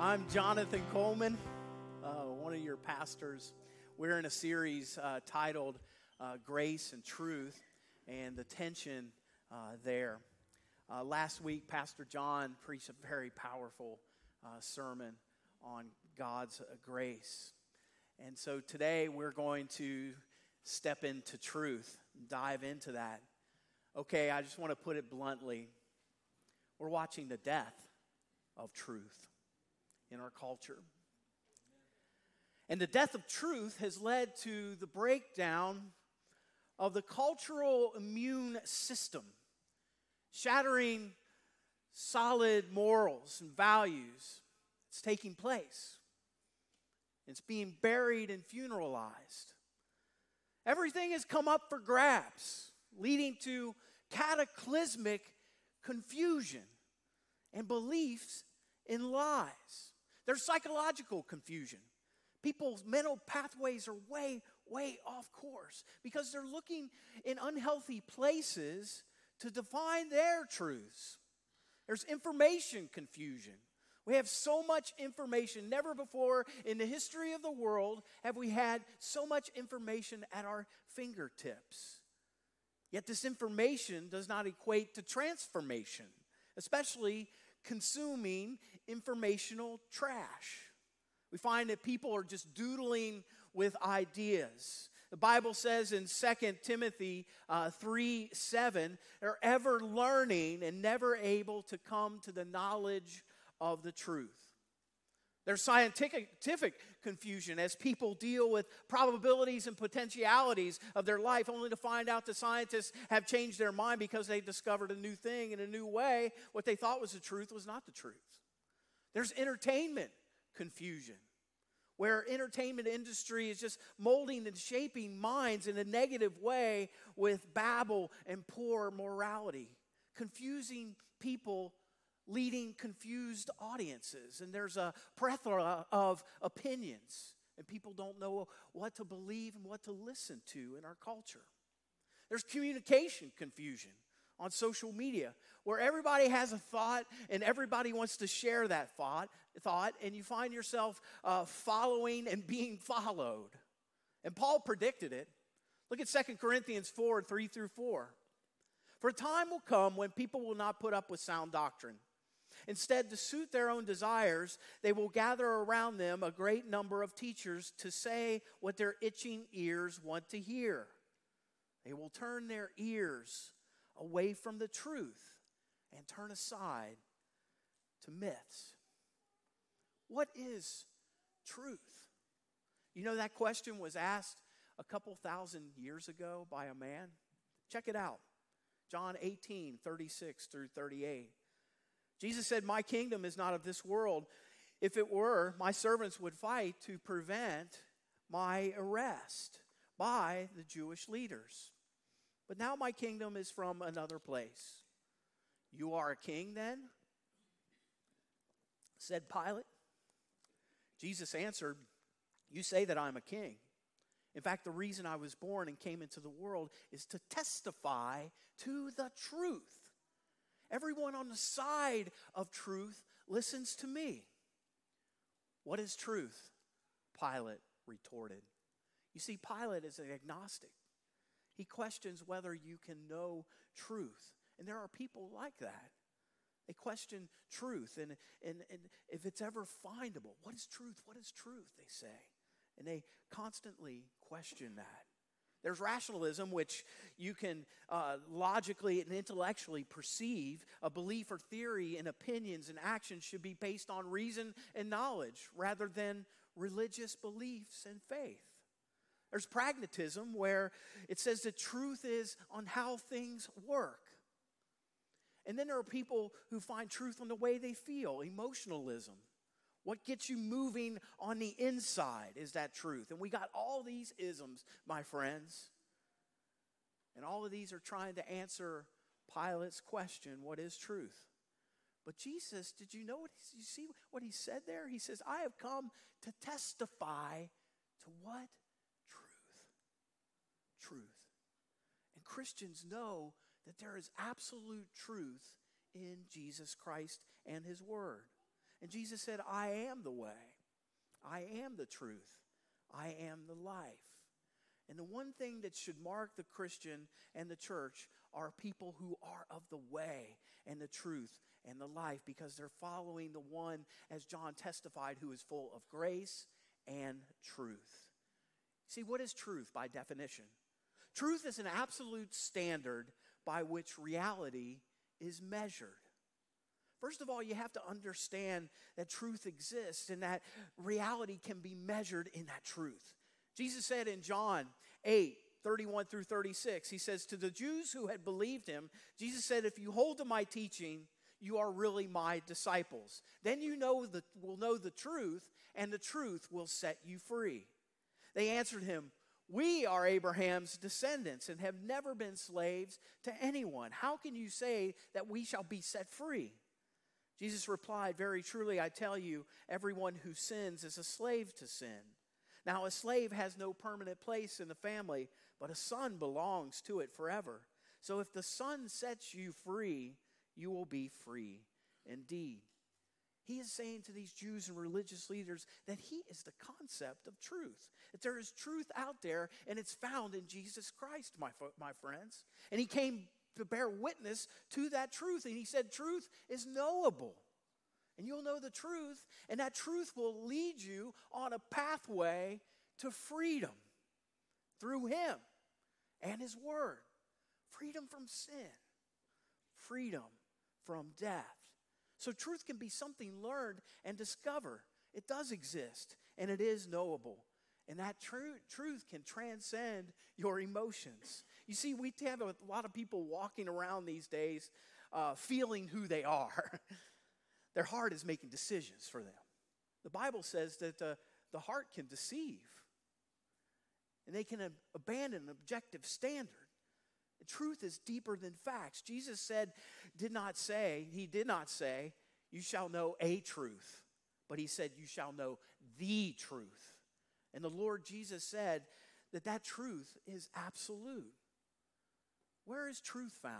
I'm Jonathan Coleman, uh, one of your pastors. We're in a series uh, titled uh, Grace and Truth and the tension uh, there. Uh, last week, Pastor John preached a very powerful uh, sermon on God's grace. And so today we're going to step into truth, dive into that. Okay, I just want to put it bluntly. We're watching the death of truth in our culture. And the death of truth has led to the breakdown of the cultural immune system, shattering solid morals and values. It's taking place. It's being buried and funeralized. Everything has come up for grabs, leading to cataclysmic confusion and beliefs in lies. There's psychological confusion. People's mental pathways are way, way off course because they're looking in unhealthy places to define their truths. There's information confusion. We have so much information. Never before in the history of the world have we had so much information at our fingertips. Yet this information does not equate to transformation, especially consuming informational trash. We find that people are just doodling with ideas. The Bible says in 2 Timothy uh, 3 7, they're ever learning and never able to come to the knowledge of the truth. There's scientific confusion as people deal with probabilities and potentialities of their life, only to find out the scientists have changed their mind because they discovered a new thing in a new way. What they thought was the truth was not the truth. There's entertainment confusion where entertainment industry is just molding and shaping minds in a negative way with babble and poor morality confusing people leading confused audiences. And there's a plethora of opinions and people don't know what to believe and what to listen to in our culture. There's communication confusion on social media where everybody has a thought and everybody wants to share that thought, thought and you find yourself uh, following and being followed. And Paul predicted it. Look at 2 Corinthians 4 3 through 4. For a time will come when people will not put up with sound doctrine. Instead, to suit their own desires, they will gather around them a great number of teachers to say what their itching ears want to hear. They will turn their ears away from the truth and turn aside to myths. What is truth? You know, that question was asked a couple thousand years ago by a man. Check it out John 18, 36 through 38. Jesus said, My kingdom is not of this world. If it were, my servants would fight to prevent my arrest by the Jewish leaders. But now my kingdom is from another place. You are a king then? Said Pilate. Jesus answered, You say that I'm a king. In fact, the reason I was born and came into the world is to testify to the truth. Everyone on the side of truth listens to me. What is truth? Pilate retorted. You see, Pilate is an agnostic. He questions whether you can know truth. And there are people like that. They question truth and, and, and if it's ever findable. What is truth? What is truth? They say. And they constantly question that. There's rationalism, which you can uh, logically and intellectually perceive. A belief or theory and opinions and actions should be based on reason and knowledge rather than religious beliefs and faith. There's pragmatism where it says the truth is on how things work. And then there are people who find truth on the way they feel, emotionalism. What gets you moving on the inside is that truth. And we got all these isms, my friends. And all of these are trying to answer Pilate's question what is truth? But Jesus, did you know what you see what he said there? He says, I have come to testify to what? Truth. And Christians know that there is absolute truth in Jesus Christ and His Word. And Jesus said, I am the way, I am the truth, I am the life. And the one thing that should mark the Christian and the church are people who are of the way and the truth and the life because they're following the one, as John testified, who is full of grace and truth. See, what is truth by definition? Truth is an absolute standard by which reality is measured. First of all, you have to understand that truth exists and that reality can be measured in that truth. Jesus said in John 8, 31 through 36, he says, To the Jews who had believed him, Jesus said, If you hold to my teaching, you are really my disciples. Then you know the, will know the truth, and the truth will set you free. They answered him, We are Abraham's descendants and have never been slaves to anyone. How can you say that we shall be set free? Jesus replied, Very truly, I tell you, everyone who sins is a slave to sin. Now, a slave has no permanent place in the family, but a son belongs to it forever. So if the son sets you free, you will be free indeed. He is saying to these Jews and religious leaders that he is the concept of truth. That there is truth out there and it's found in Jesus Christ, my, my friends. And he came to bear witness to that truth. And he said, Truth is knowable. And you'll know the truth, and that truth will lead you on a pathway to freedom through him and his word. Freedom from sin, freedom from death. So, truth can be something learned and discovered. It does exist, and it is knowable. And that tr- truth can transcend your emotions. You see, we have a lot of people walking around these days uh, feeling who they are. Their heart is making decisions for them. The Bible says that uh, the heart can deceive, and they can ab- abandon an objective standard. Truth is deeper than facts. Jesus said, did not say, he did not say, you shall know a truth, but he said, you shall know the truth. And the Lord Jesus said that that truth is absolute. Where is truth found?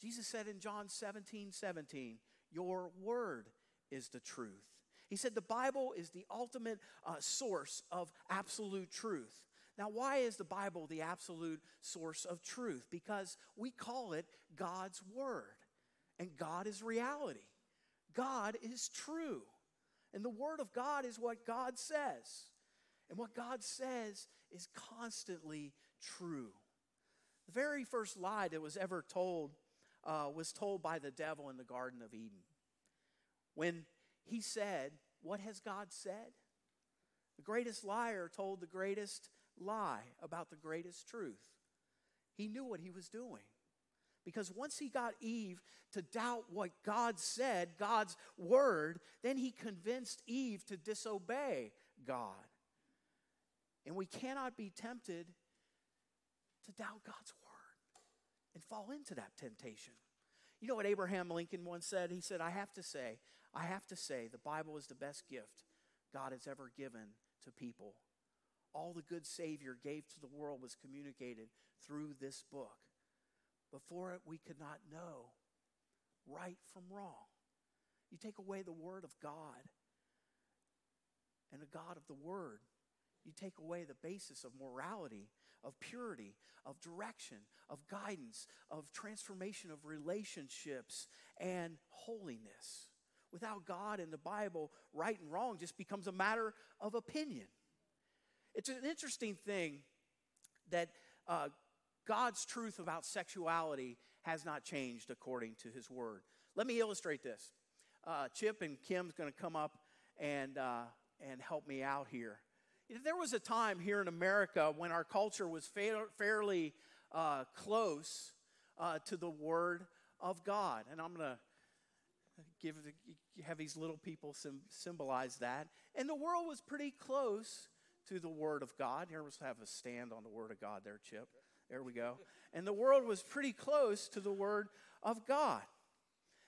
Jesus said in John 17 17, Your word is the truth. He said the Bible is the ultimate uh, source of absolute truth. Now, why is the Bible the absolute source of truth? Because we call it God's Word, and God is reality. God is true. And the Word of God is what God says. And what God says is constantly true. The very first lie that was ever told uh, was told by the devil in the Garden of Eden. When he said, What has God said? The greatest liar told the greatest lie about the greatest truth. He knew what he was doing. Because once he got Eve to doubt what God said, God's word, then he convinced Eve to disobey God. And we cannot be tempted to doubt God's word and fall into that temptation. You know what Abraham Lincoln once said? He said, I have to say, I have to say, the Bible is the best gift God has ever given to people. All the good Savior gave to the world was communicated through this book. Before it, we could not know right from wrong. You take away the Word of God and the God of the Word, you take away the basis of morality, of purity, of direction, of guidance, of transformation of relationships and holiness. Without God in the Bible, right and wrong just becomes a matter of opinion. It's an interesting thing that uh, God's truth about sexuality has not changed according to his word. Let me illustrate this. Uh, Chip and Kim's going to come up and, uh, and help me out here. There was a time here in America when our culture was fa- fairly uh, close uh, to the Word of God. And I'm going to give have these little people symbolize that. And the world was pretty close to the Word of God. Here, let's have a stand on the Word of God there, Chip. There we go. And the world was pretty close to the Word of God.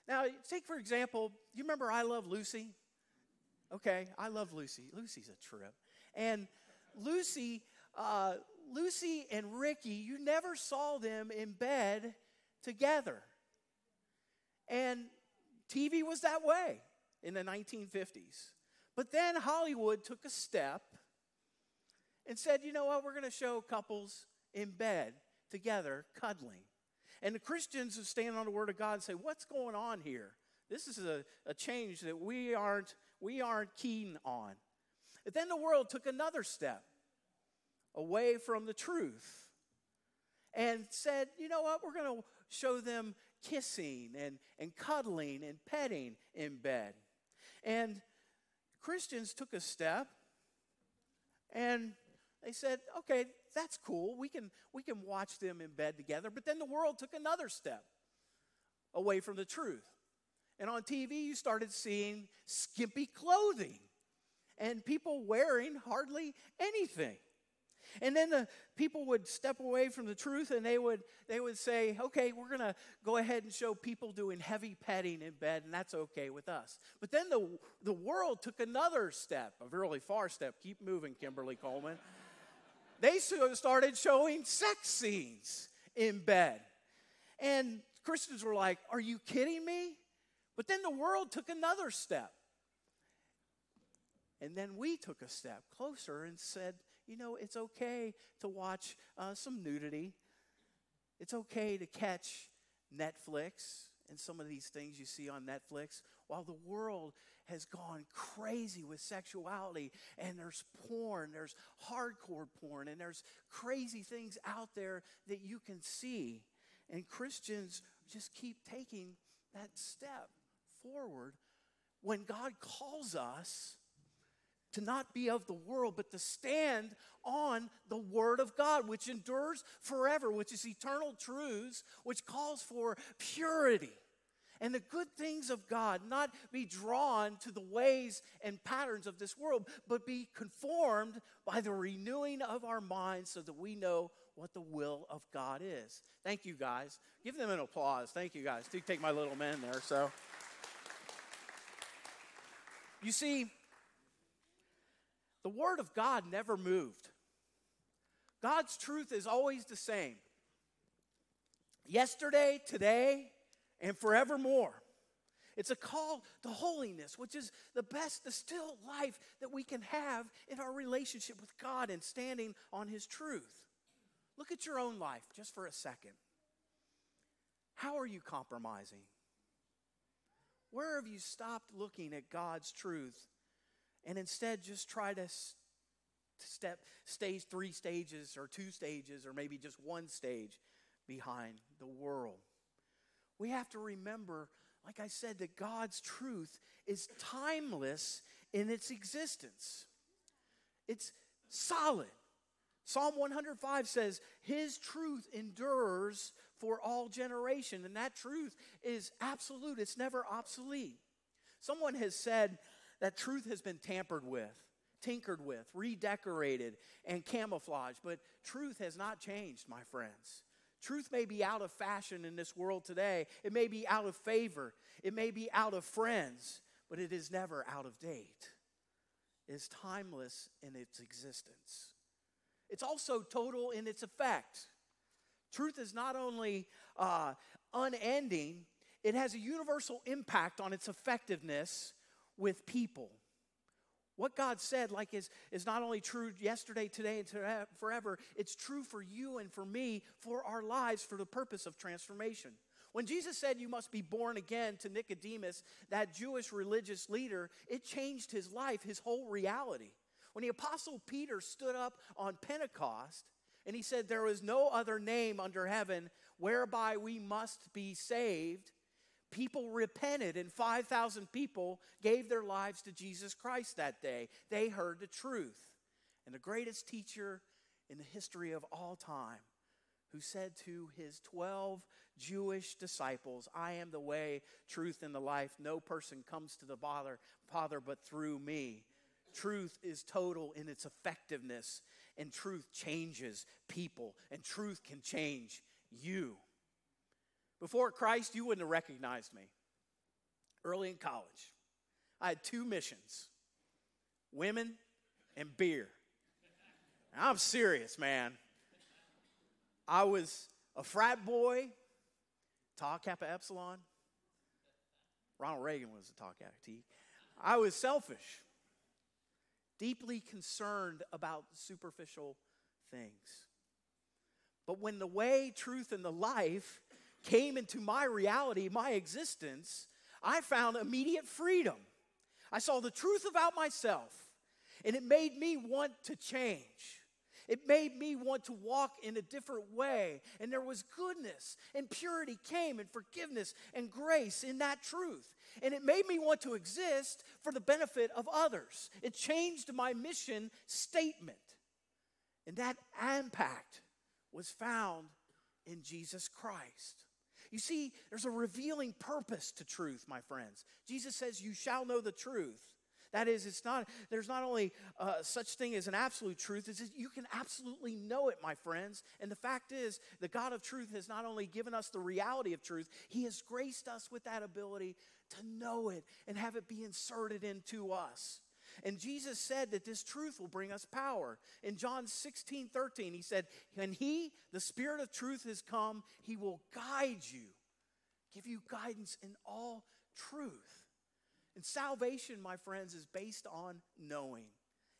Now, take for example, you remember I Love Lucy? Okay, I love Lucy. Lucy's a trip. And Lucy, uh, Lucy and Ricky, you never saw them in bed together. And TV was that way. in the 1950s. But then Hollywood took a step and said, you know what, we're going to show couples in bed together cuddling. And the Christians who stand on the Word of God and say, what's going on here? This is a, a change that we aren't, we aren't keen on. But then the world took another step away from the truth and said, you know what, we're going to show them kissing and, and cuddling and petting in bed. And Christians took a step and they said, okay, that's cool. We can, we can watch them in bed together. But then the world took another step away from the truth. And on TV, you started seeing skimpy clothing and people wearing hardly anything. And then the people would step away from the truth and they would, they would say, okay, we're going to go ahead and show people doing heavy petting in bed, and that's okay with us. But then the, the world took another step, a really far step. Keep moving, Kimberly Coleman. They started showing sex scenes in bed. And Christians were like, are you kidding me? But then the world took another step. And then we took a step closer and said, you know, it's okay to watch uh, some nudity. It's okay to catch Netflix and some of these things you see on Netflix while the world has gone crazy with sexuality and there's porn, there's hardcore porn, and there's crazy things out there that you can see. And Christians just keep taking that step forward when God calls us to not be of the world, but to stand on the Word of God, which endures forever, which is eternal truths, which calls for purity and the good things of God, not be drawn to the ways and patterns of this world, but be conformed by the renewing of our minds so that we know what the will of God is. Thank you, guys. Give them an applause. Thank you, guys. Do take my little men there. So, you see, the Word of God never moved. God's truth is always the same. Yesterday, today, and forevermore. It's a call to holiness, which is the best distilled life that we can have in our relationship with God and standing on His truth. Look at your own life just for a second. How are you compromising? Where have you stopped looking at God's truth and instead just try to step stage three stages or two stages or maybe just one stage behind the world. We have to remember, like I said, that God's truth is timeless in its existence. It's solid. Psalm 105 says, His truth endures for all generation. And that truth is absolute, it's never obsolete. Someone has said that truth has been tampered with, tinkered with, redecorated, and camouflaged, but truth has not changed, my friends. Truth may be out of fashion in this world today. It may be out of favor. It may be out of friends, but it is never out of date. It is timeless in its existence. It's also total in its effect. Truth is not only uh, unending, it has a universal impact on its effectiveness with people. What God said, like, is, is not only true yesterday, today, and forever, it's true for you and for me, for our lives, for the purpose of transformation. When Jesus said you must be born again to Nicodemus, that Jewish religious leader, it changed his life, his whole reality. When the Apostle Peter stood up on Pentecost and he said, There is no other name under heaven whereby we must be saved, people repented and 5,000 people gave their lives to Jesus Christ that day. They heard the truth. And the greatest teacher in the history of all time, who said to his 12 Jewish disciples, I am the way, truth, and the life. No person comes to the Father, Father but through me. Truth is total in its effectiveness, and truth changes people, and truth can change you. Before Christ, you wouldn't have recognized me. Early in college, I had two missions women and beer. I'm serious, man. I was a frat boy, Tau Kappa Epsilon. Ronald Reagan was a Tau Kappa T. I was selfish, deeply concerned about superficial things. But when the way, truth, and the life came into my reality, my existence, I found immediate freedom. I saw the truth about myself, and it made me want to change. It made me want to walk in a different way. And there was goodness and purity came and forgiveness and grace in that truth. And it made me want to exist for the benefit of others. It changed my mission statement. And that impact was found in Jesus Christ. You see, there's a revealing purpose to truth, my friends. Jesus says, You shall know the truth. That is, it's not, there's not only uh, such thing as an absolute truth, it's you can absolutely know it, my friends. And the fact is, the God of truth has not only given us the reality of truth, He has graced us with that ability to know it and have it be inserted into us. And Jesus said that this truth will bring us power. In John 16, 13, he said, When he, the Spirit of truth, has come, he will guide you, give you guidance in all truth. And salvation, my friends, is based on knowing,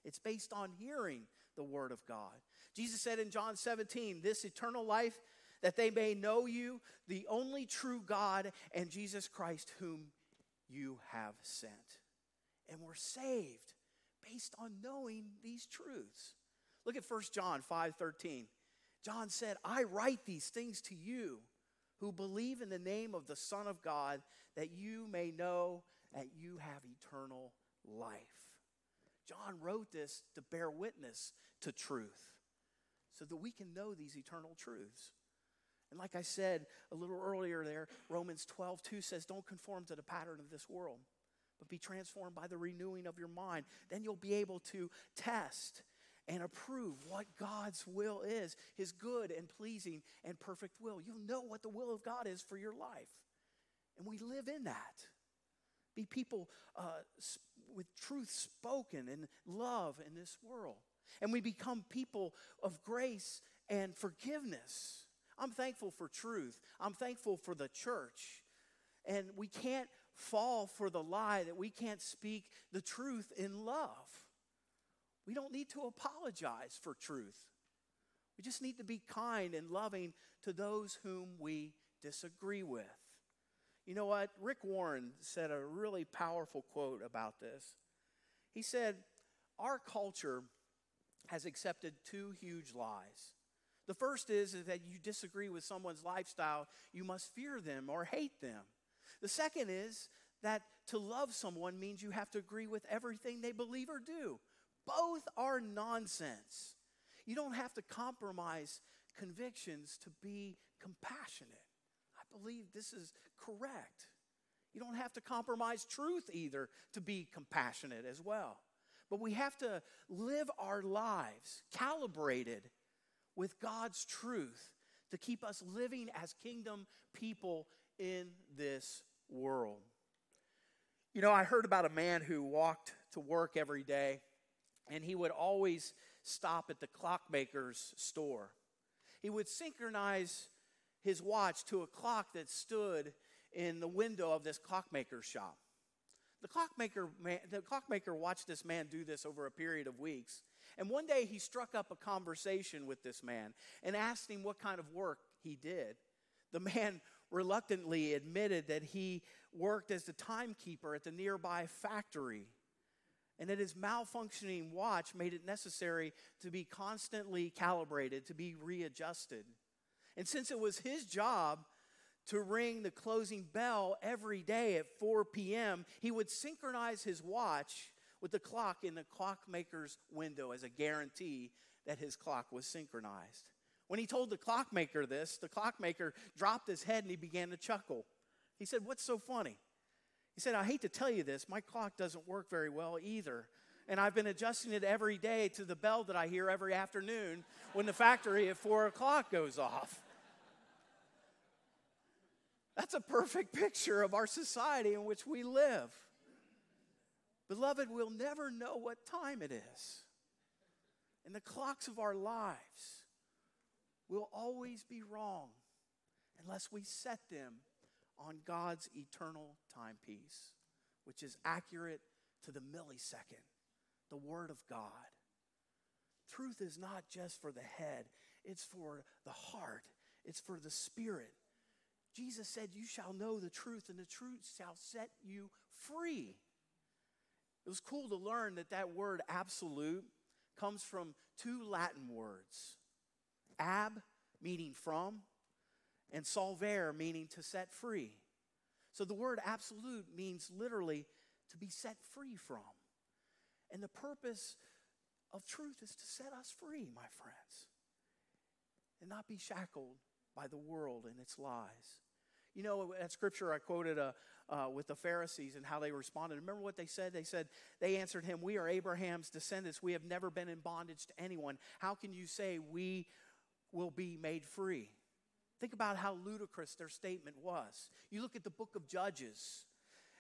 it's based on hearing the Word of God. Jesus said in John 17, This eternal life, that they may know you, the only true God, and Jesus Christ, whom you have sent and we're saved based on knowing these truths. Look at 1 John 5:13. John said, "I write these things to you who believe in the name of the Son of God that you may know that you have eternal life." John wrote this to bear witness to truth so that we can know these eternal truths. And like I said a little earlier there, Romans 12, 2 says, Don't conform to the pattern of this world, but be transformed by the renewing of your mind. Then you'll be able to test and approve what God's will is, his good and pleasing and perfect will. You'll know what the will of God is for your life. And we live in that. Be people uh, with truth spoken and love in this world. And we become people of grace and forgiveness. I'm thankful for truth. I'm thankful for the church. And we can't fall for the lie that we can't speak the truth in love. We don't need to apologize for truth. We just need to be kind and loving to those whom we disagree with. You know what? Rick Warren said a really powerful quote about this. He said, Our culture has accepted two huge lies. The first is, is that you disagree with someone's lifestyle, you must fear them or hate them. The second is that to love someone means you have to agree with everything they believe or do. Both are nonsense. You don't have to compromise convictions to be compassionate. I believe this is correct. You don't have to compromise truth either to be compassionate as well. But we have to live our lives calibrated with God's truth to keep us living as kingdom people in this world. You know, I heard about a man who walked to work every day, and he would always stop at the clockmaker's store. He would synchronize his watch to a clock that stood in the window of this clockmaker's shop. The clockmaker, man, the clockmaker watched this man do this over a period of weeks. And one day he struck up a conversation with this man and asked him what kind of work he did. The man reluctantly admitted that he worked as the timekeeper at the nearby factory and that his malfunctioning watch made it necessary to be constantly calibrated, to be readjusted. And since it was his job to ring the closing bell every day at 4 p.m., he would synchronize his watch with the clock in the clockmaker's window as a guarantee that his clock was synchronized. When he told the clockmaker this, the clockmaker dropped his head and he began to chuckle. He said, What's so funny? He said, I hate to tell you this, my clock doesn't work very well either. And I've been adjusting it every day to the bell that I hear every afternoon when the factory at four o'clock goes off. That's a perfect picture of our society in which we live. Beloved, we'll never know what time it is. And the clocks of our lives will always be wrong unless we set them on God's eternal timepiece, which is accurate, to the millisecond the Word of God. Truth is not just for the head, it's for the heart, it's for the spirit. Jesus said, You shall know the truth, and the truth shall set you free. It was cool to learn that that word absolute comes from two Latin words ab, meaning from, and solvere, meaning to set free. So the word absolute means literally to be set free from. And the purpose of truth is to set us free, my friends, and not be shackled by the world and its lies. You know, that scripture I quoted uh, uh, with the Pharisees and how they responded. Remember what they said? They said, They answered him, We are Abraham's descendants. We have never been in bondage to anyone. How can you say we will be made free? Think about how ludicrous their statement was. You look at the book of Judges,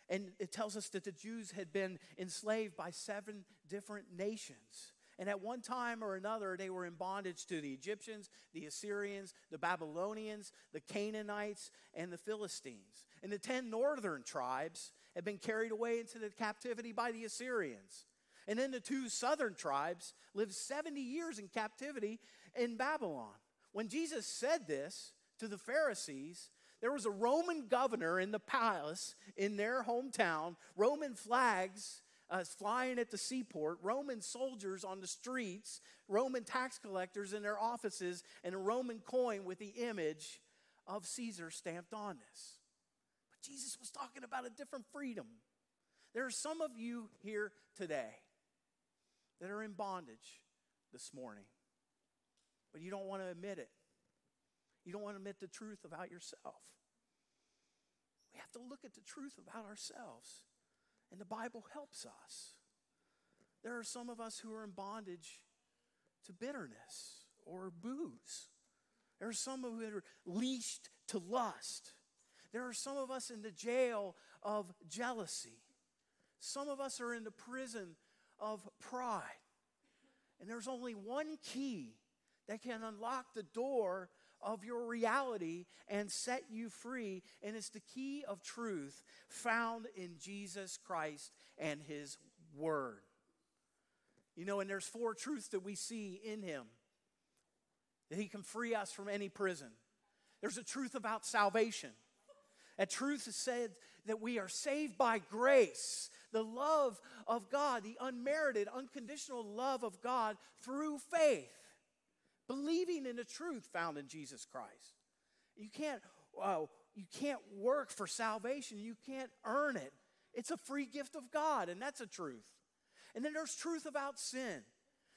and it tells us that the Jews had been enslaved by seven different nations. And at one time or another, they were in bondage to the Egyptians, the Assyrians, the Babylonians, the Canaanites, and the Philistines. And the 10 northern tribes had been carried away into the captivity by the Assyrians. And then the two southern tribes lived 70 years in captivity in Babylon. When Jesus said this to the Pharisees, there was a Roman governor in the palace in their hometown, Roman flags uh, flying at the seaport, Roman soldiers on the streets, Roman tax collectors in their offices, and a Roman coin with the image of Caesar stamped on this. But Jesus was talking about a different freedom. There are some of you here today that are in bondage this morning, but you don't want to admit it. You don't want to admit the truth about yourself. We have to look at the truth about ourselves. And the Bible helps us. There are some of us who are in bondage to bitterness or booze. There are some of who are leashed to lust. There are some of us in the jail of jealousy. Some of us are in the prison of pride. And there's only one key that can unlock the door of your reality and set you free. And it's the key of truth found in Jesus Christ and His Word. You know, and there's four truths that we see in Him that He can free us from any prison. There's a truth about salvation. A truth is said that we are saved by grace, the love of God, the unmerited, unconditional love of God through faith believing in the truth found in Jesus Christ. You can't, uh, you can't work for salvation, you can't earn it. It's a free gift of God, and that's a truth. And then there's truth about sin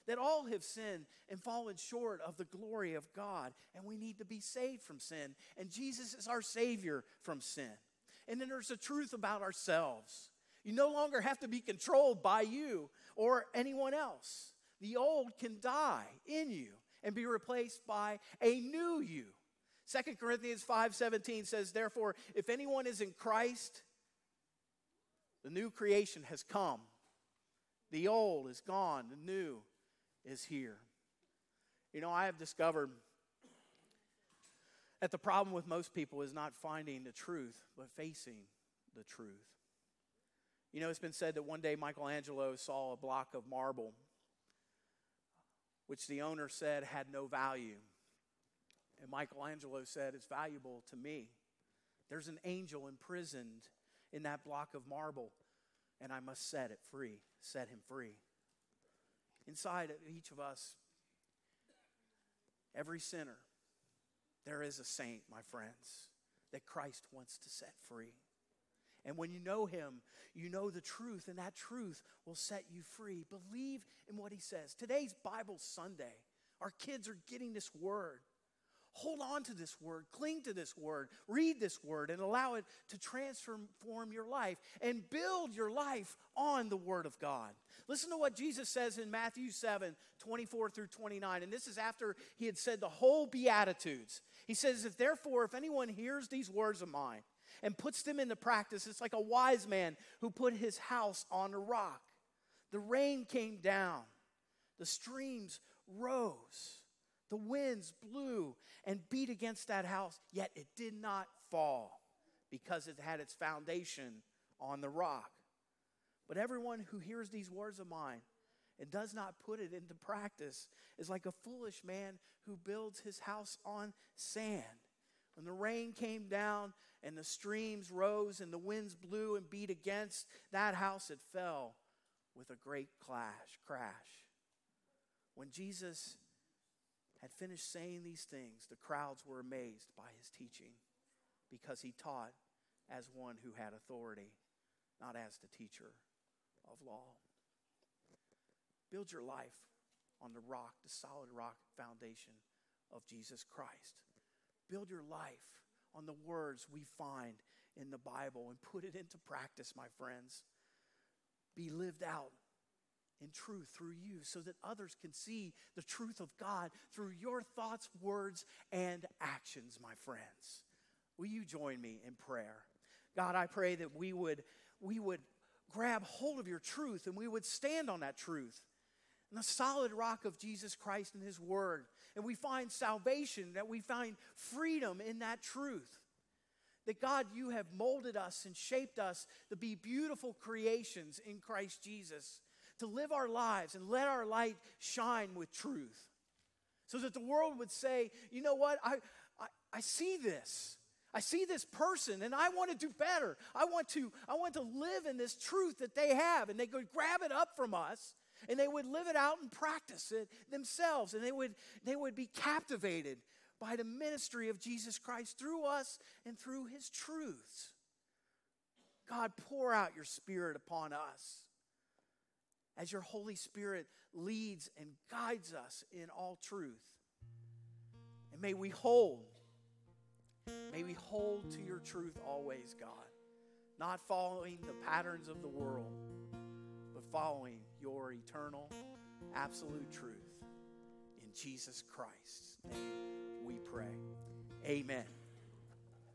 that all have sinned and fallen short of the glory of God, and we need to be saved from sin. And Jesus is our Savior from sin. And then there's the truth about ourselves. You no longer have to be controlled by you or anyone else. The old can die in you and be replaced by a new you. 2 Corinthians 5:17 says, "Therefore, if anyone is in Christ, the new creation has come. The old is gone, the new is here." You know, I have discovered that the problem with most people is not finding the truth, but facing the truth. You know, it's been said that one day Michelangelo saw a block of marble which the owner said had no value. And Michelangelo said, It's valuable to me. There's an angel imprisoned in that block of marble, and I must set it free, set him free. Inside of each of us, every sinner, there is a saint, my friends, that Christ wants to set free. And when you know him, you know the truth, and that truth will set you free. Believe in what he says. Today's Bible Sunday. Our kids are getting this word. Hold on to this word, cling to this word, read this word, and allow it to transform your life and build your life on the word of God. Listen to what Jesus says in Matthew 7 24 through 29. And this is after he had said the whole Beatitudes. He says, If therefore, if anyone hears these words of mine, and puts them into practice. It's like a wise man who put his house on a rock. The rain came down, the streams rose, the winds blew and beat against that house, yet it did not fall because it had its foundation on the rock. But everyone who hears these words of mine and does not put it into practice is like a foolish man who builds his house on sand. When the rain came down and the streams rose and the winds blew and beat against that house, it fell with a great clash, crash. When Jesus had finished saying these things, the crowds were amazed by his teaching because he taught as one who had authority, not as the teacher of law. Build your life on the rock, the solid rock foundation of Jesus Christ. Build your life on the words we find in the Bible and put it into practice, my friends. Be lived out in truth through you so that others can see the truth of God through your thoughts, words, and actions, my friends. Will you join me in prayer? God, I pray that we would, we would grab hold of your truth and we would stand on that truth the solid rock of Jesus Christ and His Word. And we find salvation, that we find freedom in that truth. That God, you have molded us and shaped us to be beautiful creations in Christ Jesus, to live our lives and let our light shine with truth. So that the world would say, you know what, I, I, I see this. I see this person and I want to do better. I want to, I want to live in this truth that they have. And they could grab it up from us and they would live it out and practice it themselves. And they would, they would be captivated by the ministry of Jesus Christ through us and through his truths. God, pour out your spirit upon us as your Holy Spirit leads and guides us in all truth. And may we hold, may we hold to your truth always, God, not following the patterns of the world, but following your eternal, absolute truth. In Jesus Christ's name we pray. Amen.